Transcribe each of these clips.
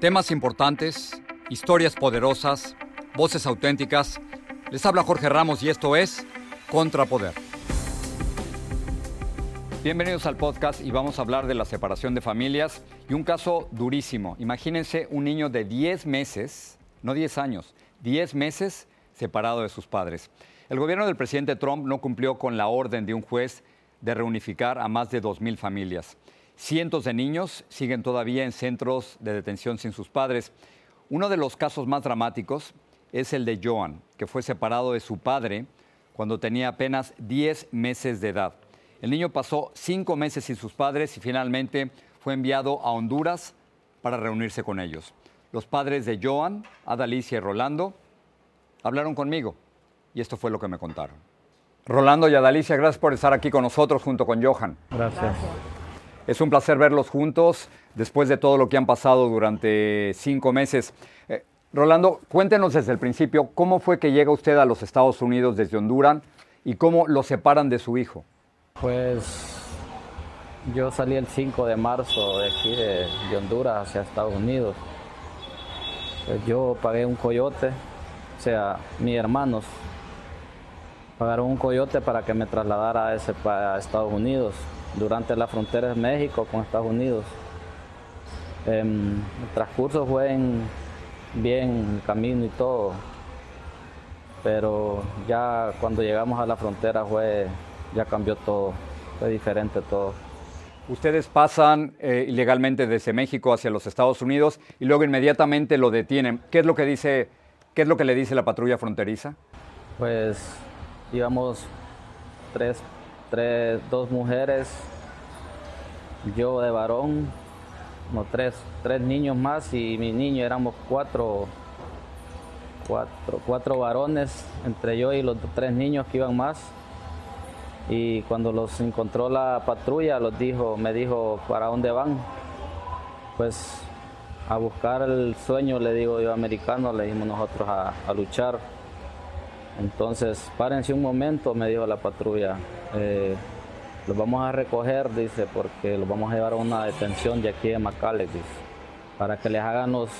Temas importantes, historias poderosas, voces auténticas. Les habla Jorge Ramos y esto es Contrapoder. Bienvenidos al podcast y vamos a hablar de la separación de familias y un caso durísimo. Imagínense un niño de 10 meses, no 10 años, 10 meses separado de sus padres. El gobierno del presidente Trump no cumplió con la orden de un juez de reunificar a más de 2.000 familias. Cientos de niños siguen todavía en centros de detención sin sus padres. Uno de los casos más dramáticos es el de Joan, que fue separado de su padre cuando tenía apenas 10 meses de edad. El niño pasó cinco meses sin sus padres y finalmente fue enviado a Honduras para reunirse con ellos. Los padres de Joan, Adalicia y Rolando hablaron conmigo y esto fue lo que me contaron. Rolando y Adalicia, gracias por estar aquí con nosotros junto con Johan. Gracias. Es un placer verlos juntos después de todo lo que han pasado durante cinco meses. Eh, Rolando, cuéntenos desde el principio cómo fue que llega usted a los Estados Unidos desde Honduras y cómo lo separan de su hijo. Pues yo salí el 5 de marzo de aquí de, Honduras hacia Estados Unidos. Pues yo pagué un coyote, o sea, mis hermanos pagaron un coyote para que me trasladara a, ese, a Estados Unidos durante la frontera de México con Estados Unidos. Em, el transcurso fue en, bien el camino y todo, pero ya cuando llegamos a la frontera fue, ya cambió todo, fue diferente todo. Ustedes pasan eh, ilegalmente desde México hacia los Estados Unidos y luego inmediatamente lo detienen. ¿Qué es lo que dice, qué es lo que le dice la patrulla fronteriza? Pues íbamos tres, tres, dos mujeres, yo de varón, no, tres, tres niños más y mi niño éramos cuatro, cuatro, cuatro varones, entre yo y los tres niños que iban más. Y cuando los encontró la patrulla, los dijo, me dijo, ¿para dónde van? Pues a buscar el sueño, le digo yo, americano, le dijimos nosotros a luchar. Entonces, párense un momento, me dijo la patrulla. eh, los vamos a recoger, dice, porque los vamos a llevar a una detención de aquí de McAllen, dice, para que les hagan los,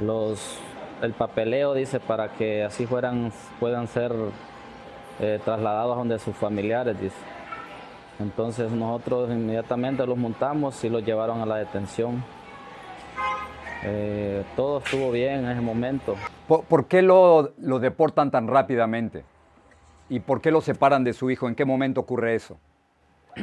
los, el papeleo, dice, para que así fueran, puedan ser eh, trasladados a donde sus familiares, dice. Entonces nosotros inmediatamente los montamos y los llevaron a la detención. Eh, todo estuvo bien en ese momento. ¿Por, por qué lo, lo deportan tan rápidamente? ¿Y por qué lo separan de su hijo? ¿En qué momento ocurre eso?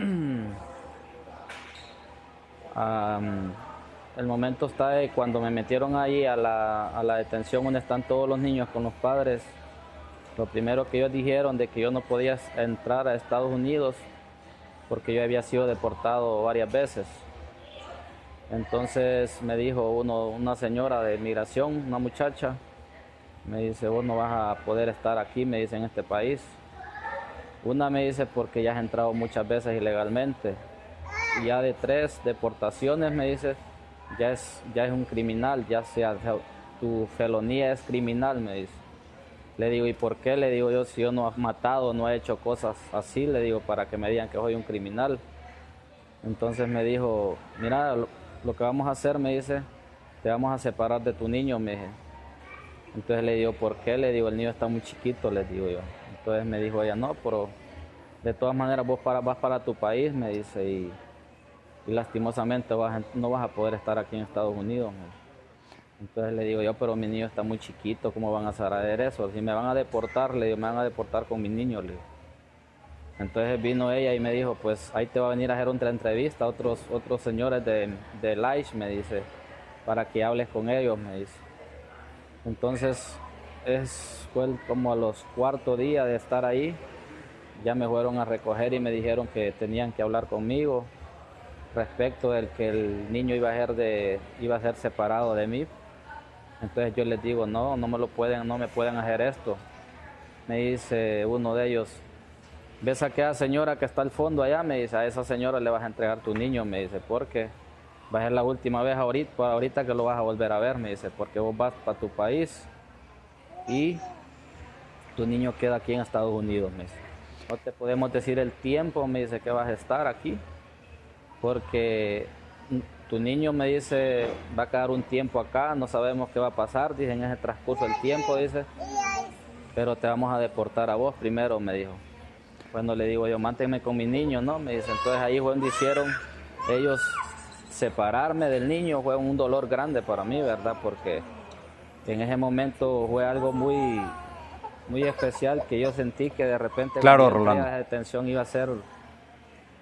El momento está de cuando me metieron ahí a la, a la detención donde están todos los niños con los padres. Lo primero que ellos dijeron de que yo no podía entrar a Estados Unidos porque yo había sido deportado varias veces. Entonces me dijo uno, una señora de migración, una muchacha, me dice, vos no vas a poder estar aquí, me dice, en este país. Una me dice porque ya has entrado muchas veces ilegalmente. Ya de tres deportaciones me dice, ya es, ya es un criminal, ya sea tu felonía es criminal, me dice. Le digo, ¿y por qué? Le digo yo, si yo no he matado, no he hecho cosas así, le digo, para que me digan que soy un criminal. Entonces me dijo, mira, lo, que vamos a hacer, me dice, te vamos a separar de tu niño, me dije. Entonces le digo, ¿por qué? Le digo, el niño está muy chiquito, le digo yo. Entonces me dijo ella, no, pero de todas maneras vos vas para tu país, me dice, y, lastimosamente no vas a poder estar aquí en Estados Unidos. Entonces le digo yo, pero mi niño está muy chiquito, ¿cómo van a saber eso? Si me van a deportar, le digo, me van a deportar con mi niño, le digo. Entonces vino ella y me dijo, pues ahí te va a venir a hacer otra entrevista, otros, otros señores de, de me dice, para que hables con ellos, me dice. Entonces, es, fue como a los cuartos días de estar ahí, ya me fueron a recoger y me dijeron que tenían que hablar conmigo respecto del que el niño iba a ser, de, iba a ser separado de mí. Entonces yo les digo, no, no me lo pueden, no me pueden hacer esto. Me dice uno de ellos, ¿ves a aquella señora que está al fondo allá? Me dice, a esa señora le vas a entregar tu niño, me dice, porque va a ser la última vez ahorita, pues, ahorita que lo vas a volver a ver, me dice, porque vos vas para tu país y tu niño queda aquí en Estados Unidos, me dice. No te podemos decir el tiempo, me dice, que vas a estar aquí, porque tu niño me dice, va a quedar un tiempo acá, no sabemos qué va a pasar, dice, en ese transcurso del tiempo, dice, pero te vamos a deportar a vos primero, me dijo. Bueno, le digo yo, mántenme con mi niño, ¿no? Me dice, entonces ahí fue donde hicieron ellos separarme del niño, fue un dolor grande para mí, ¿verdad? Porque en ese momento fue algo muy, muy especial que yo sentí que de repente Claro, Rolando. a esa detención iba a ser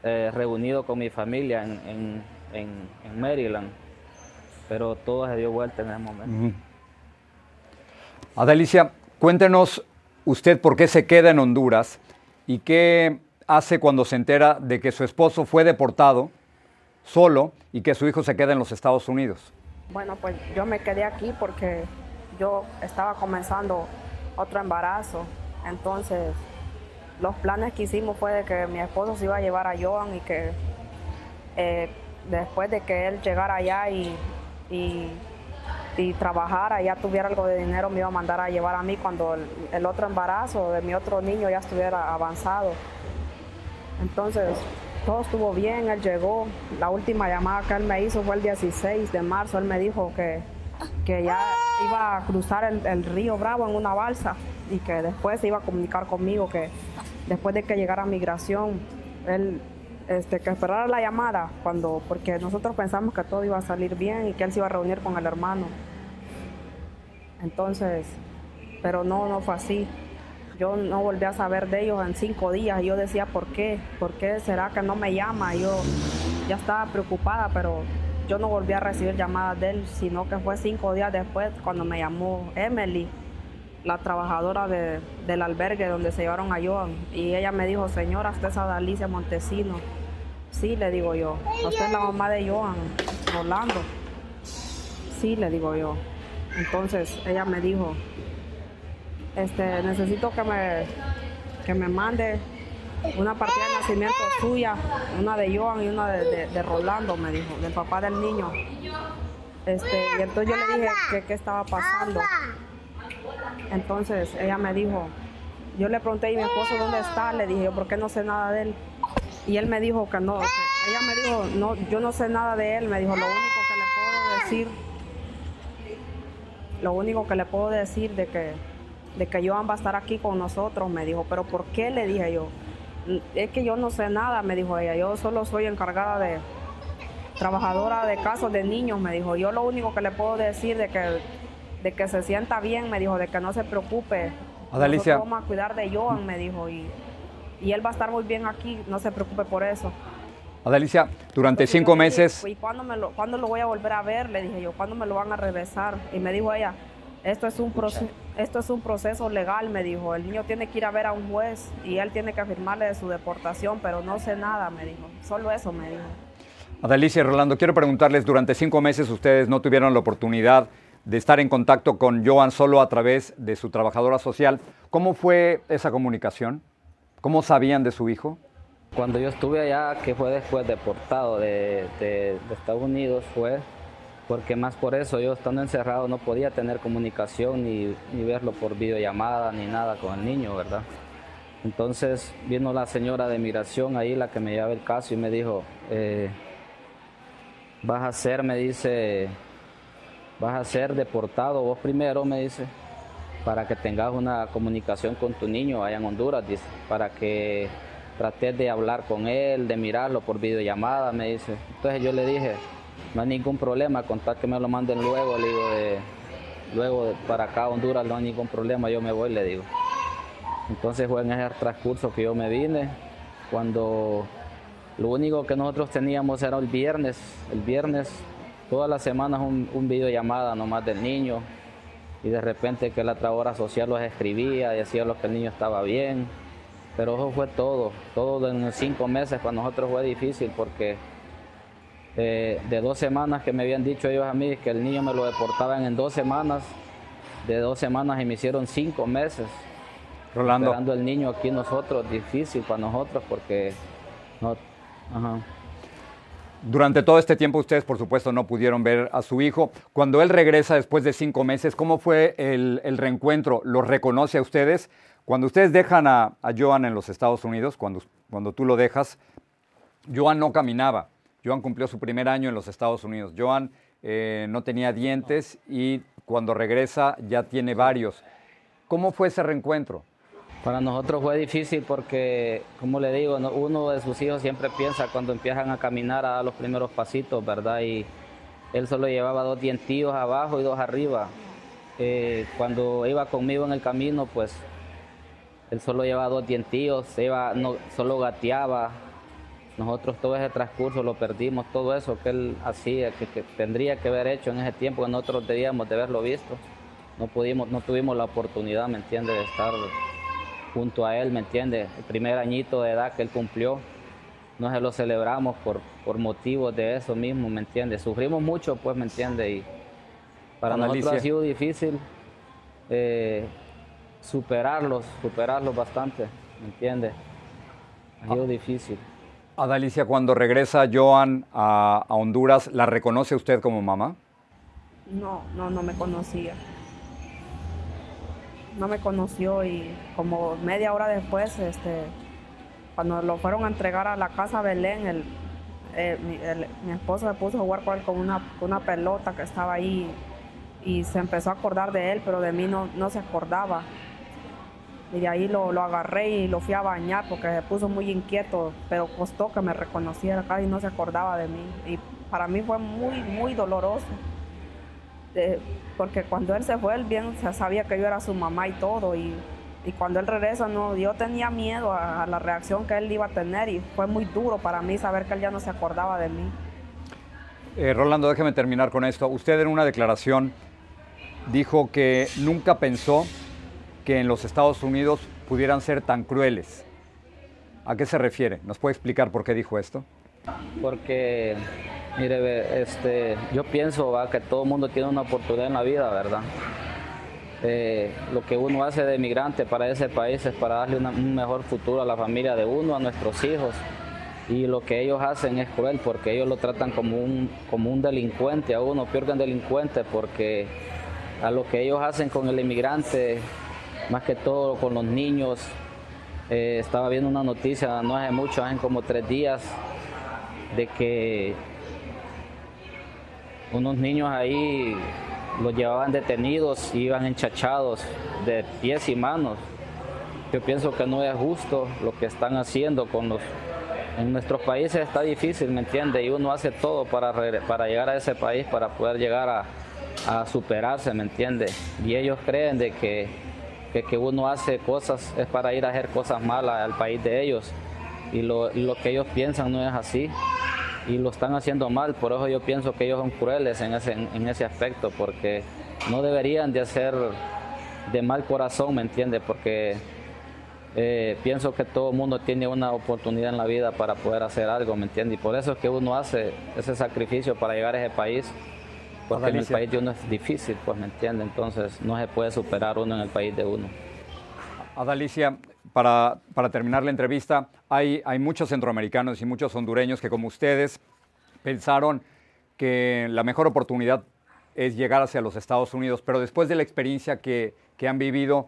eh, reunido con mi familia en, en- en- en Maryland, pero todo se dio vuelta en ese momento. Adelicia, cuéntenos usted por qué se queda en Honduras y qué hace cuando se entera de que su esposo fue deportado solo y que su hijo se queda en los Estados Unidos. Bueno, pues yo me quedé aquí porque yo estaba comenzando otro embarazo. Entonces, los planes que hicimos fue de que mi esposo se iba a llevar a Joan y que eh, después de que él llegara allá y, y, y trabajara, ya tuviera algo de dinero, me iba a mandar a llevar a mí cuando el, otro embarazo de mi otro niño ya estuviera avanzado. Entonces, todo estuvo bien, él llegó. La última llamada que él me hizo fue el 16 de marzo. Él me dijo que, que ya iba a cruzar el, el río Bravo en una balsa y que después se iba a comunicar conmigo, que después de que llegara migración, él este, que esperara la llamada, cuando, porque nosotros pensamos que todo iba a salir bien y que él se iba a reunir con el hermano. Entonces, pero no, no fue así. Yo no volví a saber de ellos en cinco días. y Yo decía, ¿por qué? ¿Por qué será que no me llama? Yo ya estaba preocupada, pero yo no volví a recibir llamadas de él, sino que fue cinco días después cuando me llamó Emily, la trabajadora de- del albergue donde se llevaron a Joan. Y ella me dijo, señora, usted es Adalicia Montesino. Sí, le digo yo. Usted es la mamá de Joan, Rolando. Sí, le digo yo. Entonces ella me dijo, este, necesito que me, que me mande una partida de nacimiento suya, una de Joan y una de, de- de Rolando, me dijo, del papá del niño. Este, y entonces yo le dije que qué estaba pasando. Entonces ella me dijo, yo le pregunté, ¿y mi esposo dónde está? Le dije, yo, ¿por qué no sé nada de él? Y él me dijo que no, ella me dijo, no, yo no sé nada de él, me dijo, lo único que le puedo decir, lo único que le puedo decir de que, de que Joan va a estar aquí con nosotros, me dijo, pero ¿por qué? Le dije yo, es que yo no sé nada, me dijo ella, yo solo soy encargada de, trabajadora de casos de niños, me dijo, yo lo único que le puedo decir de que, de que se sienta bien, me dijo, de que no se preocupe. Adalicia. Nosotros vamos a cuidar de Joan, me dijo, y, y él va a estar muy bien aquí, no se preocupe por eso. Adelicia, durante Entonces cinco yo le dije, meses, ¿Y cuándo, me lo, cuándo lo voy a volver a ver? Le dije yo, ¿cuándo me lo van a regresar? Y me dijo ella, esto es, un proceso, esto es un proceso legal, me dijo. El niño tiene que ir a ver a un juez y él tiene que firmarle de su deportación, pero no sé nada, me dijo. Solo eso me dijo. Adelicia y Rolando, quiero preguntarles, durante cinco meses ustedes no tuvieron la oportunidad de estar en contacto con Joan solo a través de su trabajadora social. ¿Cómo fue esa comunicación? ¿Cómo sabían de su hijo? Cuando yo estuve allá, que fue después deportado de, de- Estados Unidos, fue porque más por eso yo estando encerrado no podía tener comunicación ni, verlo por videollamada ni nada con el niño, ¿verdad? Entonces vino la señora de migración ahí, la que me lleva el caso, y me dijo, eh, vas a ser, me dice, vas a ser deportado vos primero, me dice, para que tengas una comunicación con tu niño allá en Honduras, dice, para que trates de hablar con él, de mirarlo por videollamada, me dice. Entonces yo le dije, no hay ningún problema, contar que me lo manden luego, le digo, de, luego para acá a Honduras no hay ningún problema, yo me voy, le digo. Entonces fue en ese transcurso que yo me vine, cuando lo único que nosotros teníamos era el viernes, el viernes, todas las semanas un, un videollamada nomás del niño, y de repente que la trabajadora social los escribía, decía lo que el niño estaba bien, pero eso fue todo, todo en cinco meses para nosotros fue difícil porque eh, de dos semanas que me habían dicho ellos a mí que el niño me lo deportaban en dos semanas, de dos semanas y me hicieron cinco meses. Rolando. Esperando el niño aquí nosotros, difícil para nosotros porque no, ajá. Durante todo este tiempo ustedes, por supuesto, no pudieron ver a su hijo. Cuando él regresa después de cinco meses, ¿cómo fue el, el reencuentro? ¿Lo reconoce a ustedes? Cuando ustedes dejan a, a, Joan en los Estados Unidos, cuando, cuando tú lo dejas, Joan no caminaba. Joan cumplió su primer año en los Estados Unidos. Joan eh, no tenía dientes y cuando regresa ya tiene varios. ¿Cómo fue ese reencuentro? Para nosotros fue difícil porque, como le digo, uno de sus hijos siempre piensa cuando empiezan a caminar a dar los primeros pasitos, ¿verdad? Y él solo llevaba dos dientillos abajo y dos arriba. Eh, cuando iba conmigo en el camino, pues él solo llevaba dos dientillos, iba, no, solo gateaba. Nosotros todo ese transcurso lo perdimos, todo eso que él hacía, que, tendría que haber hecho en ese tiempo que nosotros debíamos de haberlo visto. No pudimos, no tuvimos la oportunidad, ¿me entiende?, de estar junto a él, ¿me entiende? El primer añito de edad que él cumplió, no se lo celebramos por, por motivos de eso mismo, ¿me entiende? Sufrimos mucho, pues, ¿me entiende? Y para Ana nosotros Alicia. ha sido difícil eh, superarlos, superarlos bastante, ¿me entiende? Ha sido difícil. Adalicia, cuando regresa Joan a, a Honduras, ¿la reconoce usted como mamá? No, no, no me conocía. No me conoció y como media hora después, este, cuando lo fueron a entregar a la casa Belén, el, eh, mi, el- mi esposo se puso a jugar con él con una, con una pelota que estaba ahí y se empezó a acordar de él, pero de mí no, no se acordaba. Y de ahí lo, lo agarré y lo fui a bañar porque se puso muy inquieto, pero costó que me reconociera, casi no se acordaba de mí. Y para mí fue muy, muy doloroso. De- porque cuando él se fue, él bien se sabía que yo era su mamá y todo. Y, y cuando él regresa, no, yo tenía miedo a, a la reacción que él iba a tener y fue muy duro para mí saber que él ya no se acordaba de mí. Eh, Rolando, déjeme terminar con esto. Usted en una declaración dijo que nunca pensó que en los Estados Unidos pudieran ser tan crueles. ¿A qué se refiere? ¿Nos puede explicar por qué dijo esto? Porque, mire, este, yo pienso ¿va? que todo el mundo tiene una oportunidad en la vida, ¿verdad? Eh, lo que uno hace de migrante para ese país es para darle un mejor futuro a la familia de uno, a nuestros hijos. Y lo que ellos hacen es cruel porque ellos lo tratan como un, como un delincuente a uno, peor que un delincuente porque a lo que ellos hacen con el inmigrante, más que todo con los niños, eh, estaba viendo una noticia no hace mucho, hace como tres días, de que unos niños ahí los llevaban detenidos iban enchachados de pies y manos. Yo pienso que no es justo lo que están haciendo con los... En nuestros países está difícil, ¿me entiende? Y uno hace todo para, para llegar a ese país, para poder llegar a, a superarse, ¿me entiende? Y ellos creen de que, que, que uno hace cosas es para ir a hacer cosas malas al país de ellos. Y lo, lo que ellos piensan no es así y lo están haciendo mal, por eso yo pienso que ellos son crueles en ese, en ese aspecto, porque no deberían de hacer de mal corazón, ¿me entiende? Porque eh, pienso que todo el mundo tiene una oportunidad en la vida para poder hacer algo, ¿me entiende? Y por eso es que uno hace ese sacrificio para llegar a ese país, porque en el país de uno es difícil, pues, ¿me entiende? Entonces no se puede superar uno en el país de uno. Adalicia, para, para terminar la entrevista, hay, muchos centroamericanos y muchos hondureños que como ustedes pensaron que la mejor oportunidad es llegar hacia los Estados Unidos, pero después de la experiencia que, que han vivido,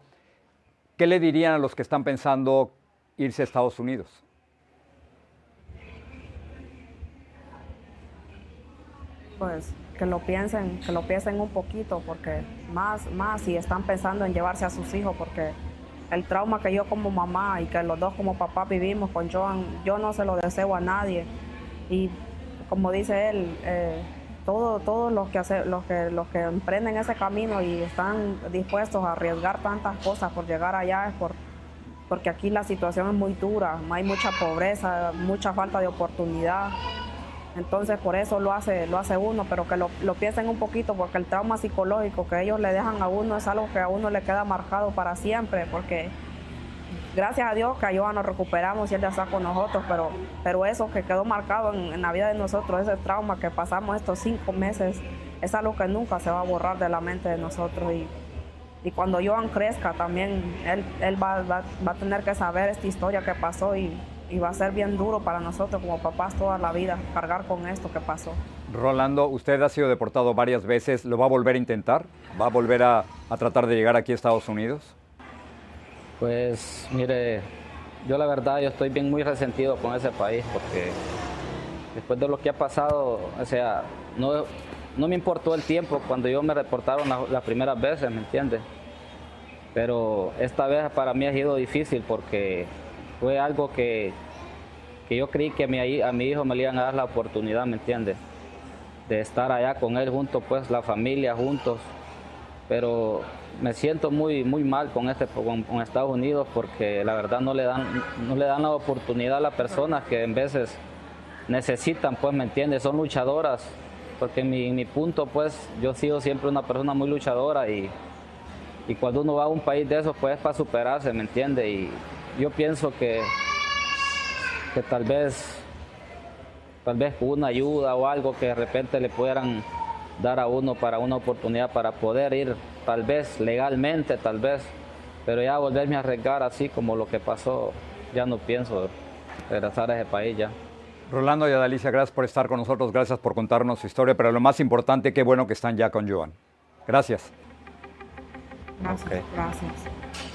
¿qué le dirían a los que están pensando irse a Estados Unidos? Pues que lo piensen, que lo piensen un poquito, porque más, más si están pensando en llevarse a sus hijos, porque el trauma que yo como mamá y que los dos como papá vivimos con Joan, yo no se lo deseo a nadie. Y como dice él, eh, todos los que, los, que, los que emprenden ese camino y están dispuestos a arriesgar tantas cosas por llegar allá es por, porque aquí la situación es muy dura, hay mucha pobreza, mucha falta de oportunidad. Entonces por eso lo hace, lo hace uno, pero que lo, lo, piensen un poquito, porque el trauma psicológico que ellos le dejan a uno es algo que a uno le queda marcado para siempre, porque gracias a Dios que a nos recuperamos y Él ya está con nosotros, pero, pero eso que quedó marcado en, la vida de nosotros, ese trauma que pasamos estos cinco meses, es algo que nunca se va a borrar de la mente de nosotros. Y, y cuando Joan crezca también, él, él va, va, va, a tener que saber esta historia que pasó y, y va a ser bien duro para nosotros como papás toda la vida cargar con esto que pasó. Rolando, usted ha sido deportado varias veces, ¿lo va a volver a intentar? ¿Va a volver a, a tratar de llegar aquí a Estados Unidos? Pues mire, yo la verdad yo estoy bien muy resentido con ese país porque después de lo que ha pasado, o sea, no, no me importó el tiempo cuando yo me reportaron las, las primeras veces, ¿me entiendes? Pero esta vez para mí ha sido difícil porque fue algo que, que yo creí que a mi, a mi hijo me le iban a dar la oportunidad, ¿me entiendes? De estar allá con él juntos, pues la familia juntos. Pero me siento muy, muy mal con, este, con, con, Estados Unidos porque la verdad no le, dan, no le dan la oportunidad a las personas que en veces necesitan, pues, ¿me entiendes? Son luchadoras, porque en mi, mi punto, pues, yo he sido siempre una persona muy luchadora y, y cuando uno va a un país de esos, pues, es para superarse, ¿me entiendes? Y yo pienso que, que tal vez, tal vez una ayuda o algo que de repente le pudieran dar a uno para una oportunidad para poder ir tal vez legalmente, tal vez, pero ya volverme a arriesgar así como lo que pasó, ya no pienso regresar a ese país ya. Rolando y Adalicia, gracias por estar con nosotros, gracias por contarnos su historia, pero lo más importante, qué bueno que están ya con Joan. Gracias. Gracias. Okay. Gracias.